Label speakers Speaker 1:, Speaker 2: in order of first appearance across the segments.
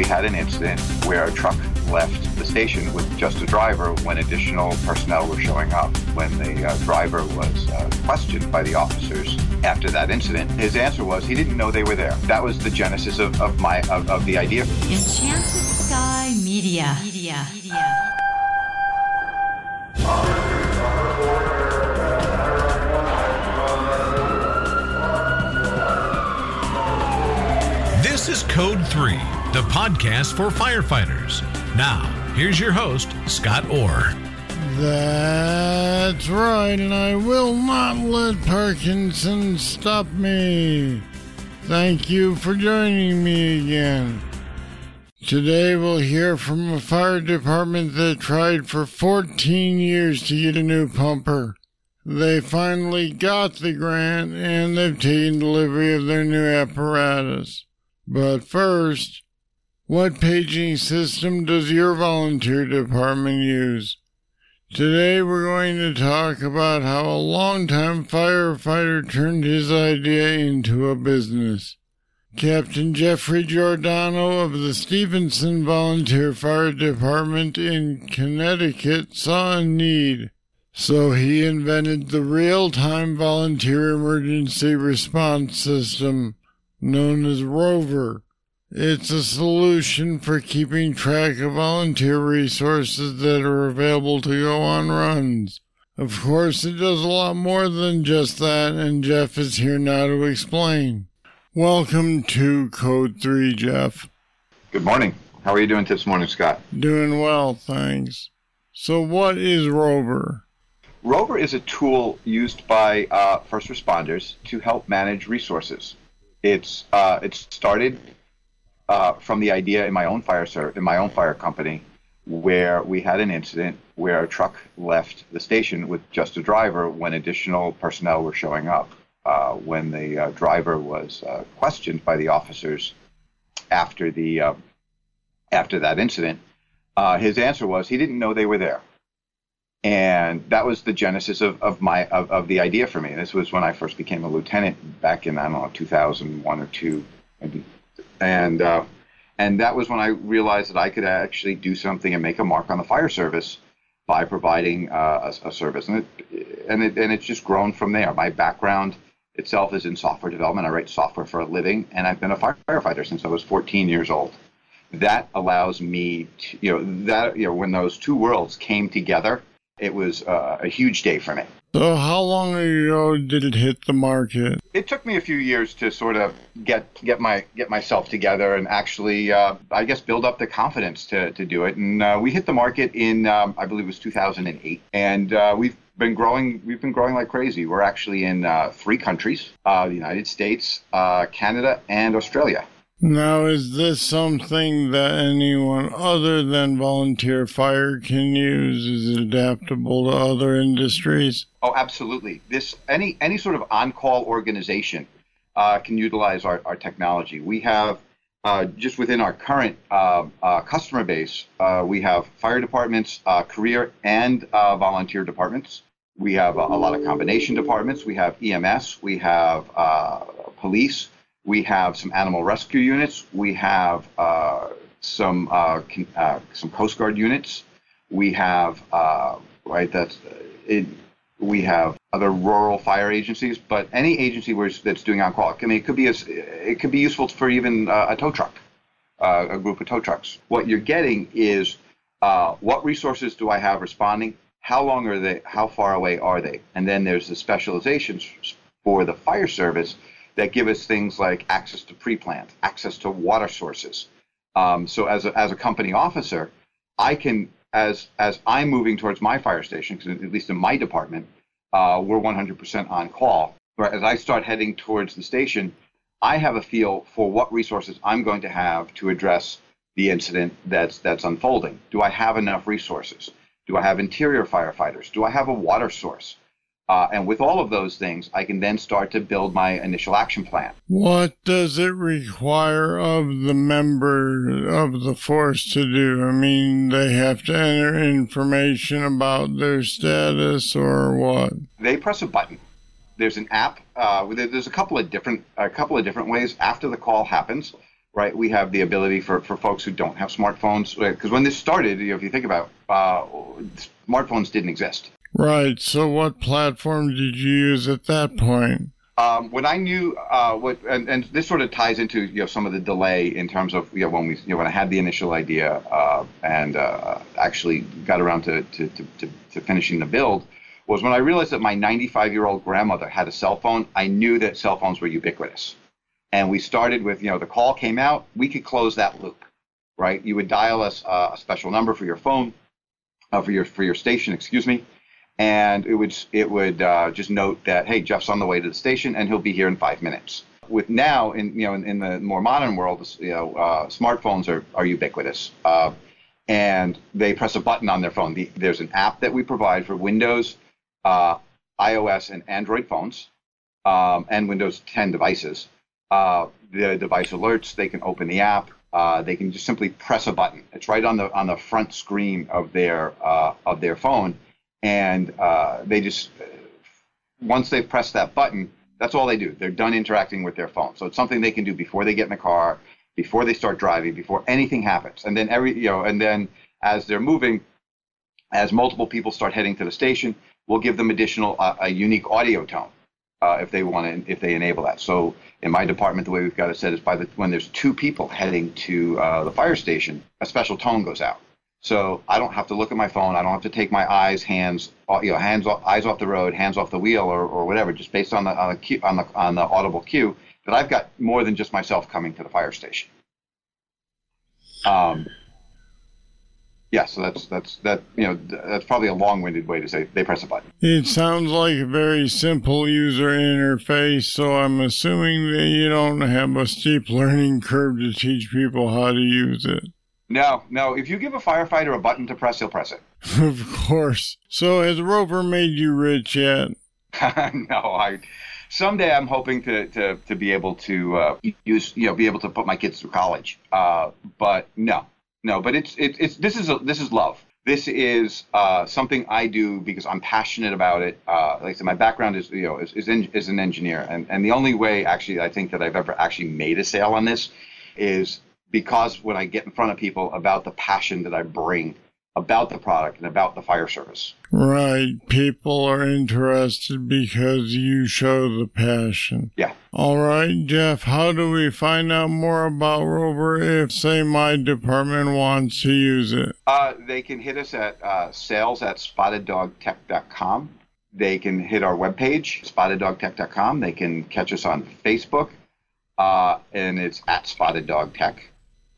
Speaker 1: we had an incident where a truck left the station with just a driver when additional personnel were showing up. When the uh, driver was uh, questioned by the officers after that incident, his answer was he didn't know they were there. That was the genesis of, of my of, of the idea.
Speaker 2: Enchanted Sky Media. Media. Media.
Speaker 3: This is Code 3, the podcast for firefighters. Now, here's your host, Scott Orr.
Speaker 4: That's right, and I will not let Parkinson stop me. Thank you for joining me again. Today we'll hear from a fire department that tried for 14 years to get a new pumper. They finally got the grant and they've taken delivery of their new apparatus. But first, what paging system does your volunteer department use? Today we're going to talk about how a longtime firefighter turned his idea into a business. Captain Jeffrey Giordano of the Stevenson Volunteer Fire Department in Connecticut saw a need, so he invented the real-time volunteer emergency response system known as Rover. It's a solution for keeping track of volunteer resources that are available to go on runs. Of course, it does a lot more than just that, and Jeff is here now to explain. Welcome to Code 3, Jeff.
Speaker 1: Good morning. How are you doing this morning, Scott?
Speaker 4: Doing well, thanks. So, what is Rover?
Speaker 1: Rover is a tool used by uh, first responders to help manage resources. It's uh, it started uh, from the idea in my own fire ser- in my own fire company where we had an incident where a truck left the station with just a driver when additional personnel were showing up. Uh, when the uh, driver was uh, questioned by the officers after the uh, after that incident, uh, his answer was he didn't know they were there and that was the genesis of, of my of, of the idea for me. This was when I first became a lieutenant back in I don't know 2001 or two, maybe, and uh, and that was when I realized that I could actually do something and make a mark on the fire service by providing uh, a, a, service, and it, and it and it's just grown from there. My background itself is in software development. I write software for a living, and I've been a firefighter since I was 14 years old. That allows me, to, you know, that you know, when those two worlds came together it was uh, a huge day for me.
Speaker 4: So, how long ago did it hit the market?
Speaker 1: It took me a few years to sort of get get my get myself together and actually, uh, I guess, build up the confidence to, to do it. And uh, we hit the market in, um, I believe, it was 2008, and uh, we've been growing. We've been growing like crazy. We're actually in uh, three countries: uh, the United States, Canada, and Australia.
Speaker 4: Now, is this something that anyone other than volunteer fire can use? Is it adaptable to other industries?
Speaker 1: Oh, absolutely. This any any sort of on-call organization uh, can utilize our, our technology. We have uh, just within our current uh, uh customer base, uh, we have fire departments, uh, career and volunteer departments. We have a, a, lot of combination departments. We have EMS. We have police we have some animal rescue units. We have uh, some uh, uh, some Coast Guard units. We have uh, right that's uh, it, we have other rural fire agencies, but any agency where that's doing on call. I mean, it could be a, it could be useful for even a tow truck, a group of tow trucks. What you're getting is what resources do I have responding? How long are they? How far away are they? And then there's the specializations for the fire service that give us things like access to pre-plant, access to water sources. Um, so as a, as a company officer, I can, as as I'm moving towards my fire station, because at least in my department, uh, we're 100% on call. But as I start heading towards the station, I have a feel for what resources I'm going to have to address the incident that's that's unfolding. Do I have enough resources? Do I have interior firefighters? Do I have a water source? Uh, and with all of those things, I can then start to build my initial action plan.
Speaker 4: What does it require of the member of the force to do? I mean, they have to enter information about their status or what?
Speaker 1: They press a button. There's an app. Uh, there's a couple of different a couple of different ways. After the call happens, right? We have the ability for, for folks who don't have smartphones, because when this started, you know, if you think about uh, smartphones didn't exist.
Speaker 4: Right. So, what platform did you use at that point?
Speaker 1: Um, when I knew uh, what, and, and, this sort of ties into you know some of the delay in terms of you know when we you know when I had the initial idea uh, and uh, actually got around to, to, to, to, finishing the build was when I realized that my 95 year old grandmother had a cell phone. I knew that cell phones were ubiquitous, and we started with you know the call came out, we could close that loop, right? You would dial us uh, a special number for your phone, uh, for your for your station, excuse me and it would it would uh, just note that hey Jeff's on the way to the station and he'll be here in five minutes. With now in you know in, in the more modern world, you know uh, smartphones are are ubiquitous, uh, and they press a button on their phone. The, there's an app that we provide for Windows, uh, iOS, and Android phones, um, and Windows 10 devices. Uh, the device alerts. They can open the app. Uh, they can just simply press a button. It's right on the on the front screen of their of their phone and uh, they just once they've pressed that button, that's all they do. They're done interacting with their phone. So it's something they can do before they get in the car, before they start driving, before anything happens. And then every you know, and then as they're moving, as multiple people start heading to the station, we'll give them additional uh, a unique audio tone uh, if they want to if they enable that. So in my department, the way we've got it set is by the when there's two people heading to uh, the fire station, a special tone goes out. So I don't have to look at my phone. I don't have to take my eyes, hands, uh, you know, hands off, eyes off the road, hands off the wheel, or, or whatever. Just based on the on the cue, on the on the audible cue that I've got more than just myself coming to the fire station. Um. Yeah, so that's that's that you know that's probably a long-winded way to say they press a button.
Speaker 4: It sounds like a very simple user interface, so I'm assuming that you don't have a steep learning curve to teach people how to use it.
Speaker 1: No, no. If you give a firefighter a button to press, he'll press it.
Speaker 4: of course. So has Rover made you rich yet?
Speaker 1: no, I. Someday I'm hoping to, to, to be able to uh, use you know be able to put my kids through college. Uh, but no, no. But it's it, it's this is a, this is love. This is uh, something I do because I'm passionate about it. Uh, like I said, my background is you know is is, in, is an engineer, and and the only way actually I think that I've ever actually made a sale on this is because when I get in front of people about the passion that I bring about the product and about the fire service.
Speaker 4: Right. People are interested because you show the passion.
Speaker 1: Yeah.
Speaker 4: All right, Jeff, how do we find out more about Rover if, say, my department wants to use it?
Speaker 1: Uh, they can hit us at uh, sales at spotteddogtech.com. They can hit our webpage, spotteddogtech.com. They can catch us on Facebook, uh, and it's at Spotted Dog Tech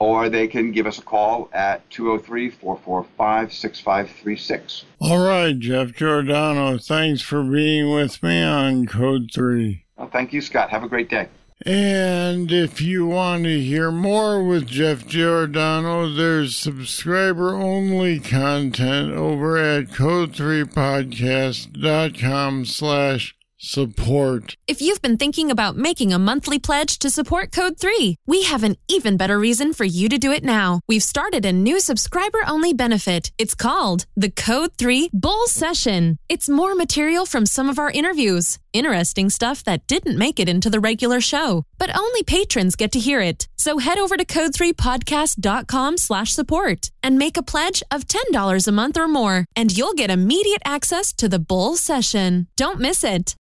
Speaker 1: or they can give us a call at 203 445 6536.
Speaker 4: All right, Jeff Giordano, thanks for being with me on Code 3.
Speaker 1: Well, thank you, Scott. Have a great day.
Speaker 4: And if you want to hear more with Jeff Giordano, there's subscriber only content over at code3podcast.com slash support.
Speaker 5: If you've been thinking about making a monthly pledge to support Code 3, we have an even better reason for you to do it now. We've started a new subscriber only benefit. It's called the Code 3 Bull Session. It's more material from some of our interviews, interesting stuff that didn't make it into the regular show, but only patrons get to hear it. So head over to code3podcast.com slash support and make a pledge of $10 a month or more, and you'll get immediate access to the Bull Session. Don't miss it.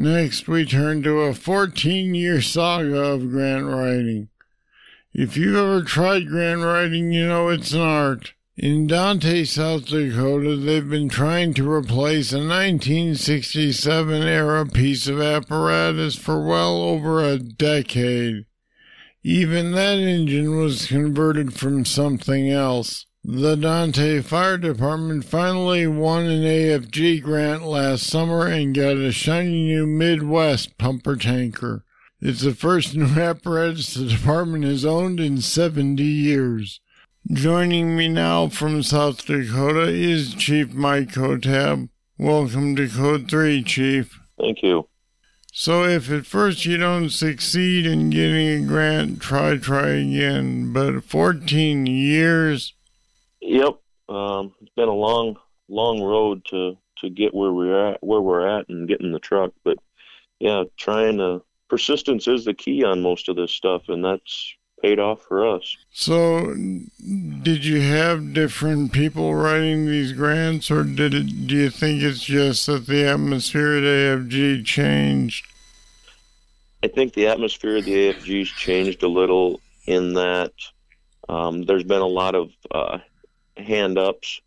Speaker 4: Next, we turn to a 14 year saga of grant writing. If you've ever tried grant writing, you know it's an art. In Dante, South Dakota, they've been trying to replace a 1967 era piece of apparatus for well over a decade. Even that engine was converted from something else. The Dante Fire Department finally won an AFG grant last summer and got a shiny new Midwest pumper tanker. It's the first new apparatus the department has owned in 70 years. Joining me now from South Dakota is Chief Mike Kotab. Welcome to Code 3, Chief.
Speaker 6: Thank you.
Speaker 4: So, if at first you don't succeed in getting a grant, try, try again. But 14 years,
Speaker 6: Yep, um, it's been a long, long road to to get where we're at, where we're at, and getting the truck. But yeah, trying to persistence is the key on most of this stuff, and that's paid off for us.
Speaker 4: So, did you have different people writing these grants, or did it? Do you think it's just that the atmosphere at AFG changed?
Speaker 6: I think the atmosphere of the AFG's changed a little in that um, there's been a lot of uh, hand ups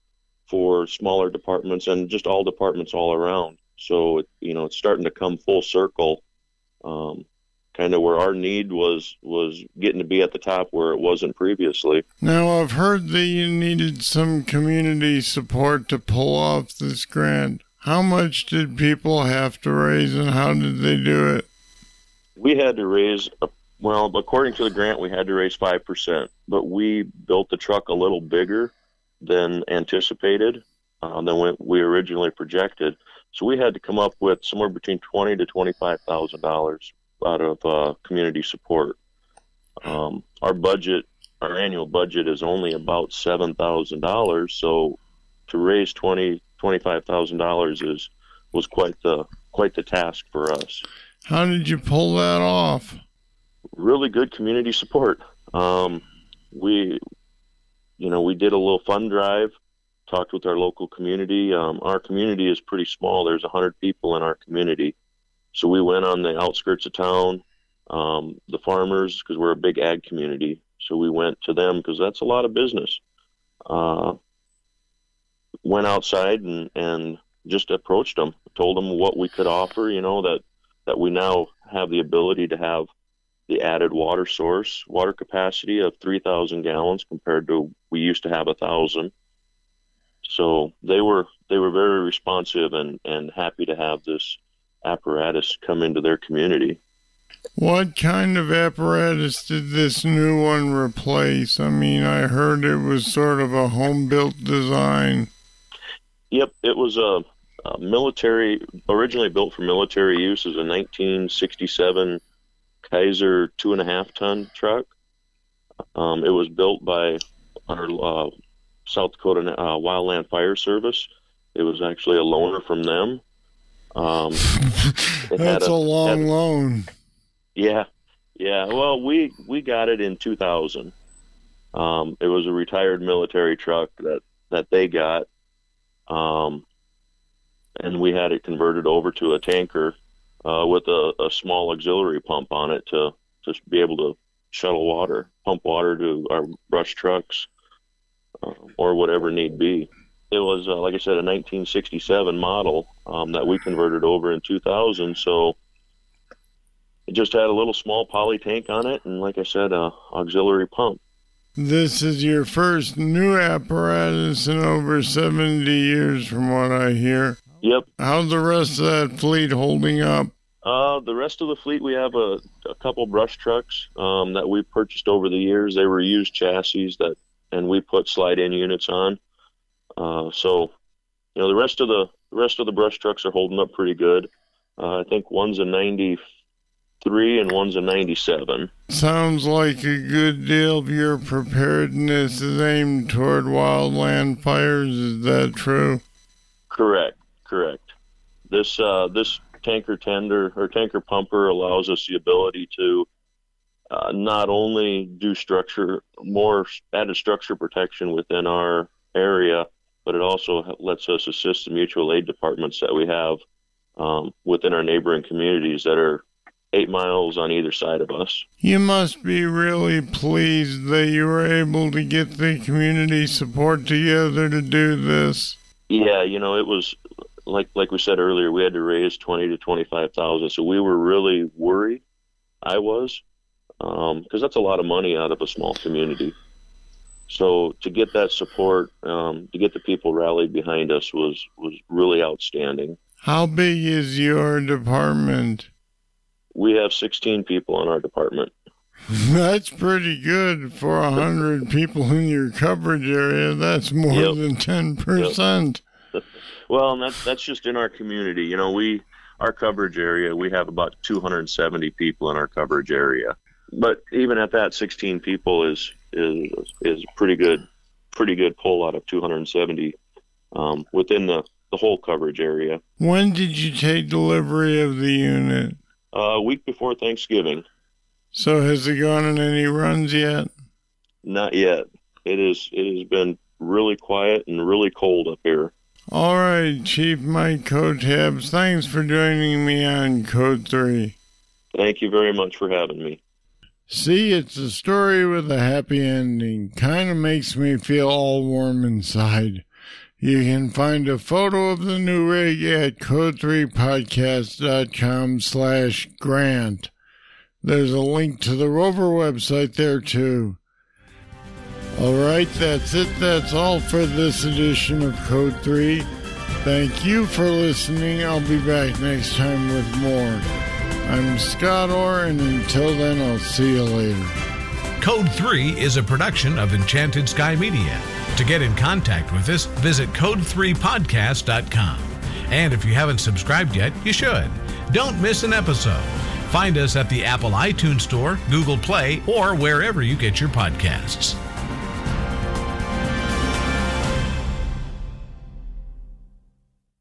Speaker 6: for smaller departments and just all departments all around. So you know it's starting to come full circle. Um, kind of where our need was was getting to be at the top where it wasn't previously.
Speaker 4: Now I've heard that you needed some community support to pull off this grant. How much did people have to raise and how did they do it?
Speaker 6: We had to raise a, well, according to the grant, we had to raise 5%, but we built the truck a little bigger than anticipated, uh, than we originally projected. So we had to come up with somewhere between twenty to twenty-five thousand dollars out of uh, community support. Um, our budget, our annual budget, is only about seven thousand dollars. So to raise twenty twenty-five thousand dollars is was quite the quite the task for us.
Speaker 4: How did you pull that off?
Speaker 6: Really good community support. Um, we, you know, we did a little fund drive, talked with our local community. Um, our community is pretty small. There's hundred people in our community, so we went on the outskirts of town, um, the farmers, because we're a big ag community. So we went to them because that's a lot of business. Uh, went outside and, and just approached them, told them what we could offer, you know, that, that we now have the ability to have the added water source, water capacity of 3,000 gallons compared to we used to have a thousand. So they were they were very responsive and, and happy to have this apparatus come into their community.
Speaker 4: What kind of apparatus did this new one replace? I mean, I heard it was sort of a home built design.
Speaker 6: Yep, it was a, a, military, originally built for military use as a 1967 Kaiser two and a half ton truck. Um, it was built by our uh, South Dakota uh, Wildland Fire Service. It was actually a loaner from them. Um,
Speaker 4: That's a, a, long had, loan.
Speaker 6: Yeah, yeah. Well, we we got it in 2000. Um, it was a retired military truck that that they got, um, and we had it converted over to a tanker uh, with a, a small auxiliary pump on it to to be able to shuttle water, pump water to our brush trucks, uh, or whatever need be it was uh, like I said a 1967 model um, that we converted over in 2000. So it just had a little small poly tank on it, and like I said, a auxiliary pump.
Speaker 4: This is your first new apparatus in over 70 years, from what I hear.
Speaker 6: Yep.
Speaker 4: How's the rest of that fleet holding up?
Speaker 6: Uh, the rest of the fleet, we have a, a couple brush trucks um, that we purchased over the years. They were used chassis that, and we put slide-in units on. Uh, so, you know, the rest of the, the rest of the brush trucks are holding up pretty good. Uh, I think one's a 93 and one's a 97.
Speaker 4: Sounds like a good deal of your preparedness is aimed toward wildland fires. Is that true?
Speaker 6: Correct. Correct. This uh, this tanker tender or tanker pumper allows us the ability to uh, not only do structure more added structure protection within our area, but it also lets us assist the mutual aid departments that we have um, within our neighboring communities that are eight miles on either side of us.
Speaker 4: You must be really pleased that you were able to get the community support together to do this.
Speaker 6: Yeah, you know, it was like like we said earlier, we had to raise twenty to twenty five thousand, so we were really worried. I was, because um, that's a lot of money out of a small community. So to get that support, um, to get the people rallied behind us was was really outstanding.
Speaker 4: How big is your department?
Speaker 6: We have 16 people in our department.
Speaker 4: That's pretty good for a hundred people in your coverage area. That's more yep. than ten percent.
Speaker 6: Yep. Well, and that's that's just in our community. You know, we our coverage area we have about 270 people in our coverage area. But even at that, 16 people is is is pretty good, pretty good pull out of 270 um, within the the whole coverage area.
Speaker 4: When did you take delivery of the unit?
Speaker 6: Uh, a week before Thanksgiving.
Speaker 4: So has it gone on any runs yet?
Speaker 6: Not yet. It is. It has been really quiet and really cold up here.
Speaker 4: All right, Chief Mike Kotabs, thanks for joining me on Code 3.
Speaker 6: Thank you very much for having me.
Speaker 4: See, it's a story with a happy ending. Kind of makes me feel all warm inside. You can find a photo of the new rig at code3podcast.com slash grant. There's a link to the Rover website there too. All right, that's it. That's all for this edition of Code 3. Thank you for listening. I'll be back next time with more. I'm Scott Orr, and until then, I'll see you later.
Speaker 3: Code 3 is a production of Enchanted Sky Media. To get in contact with us, visit code3podcast.com. And if you haven't subscribed yet, you should. Don't miss an episode. Find us at the Apple iTunes Store, Google Play, or wherever you get your podcasts.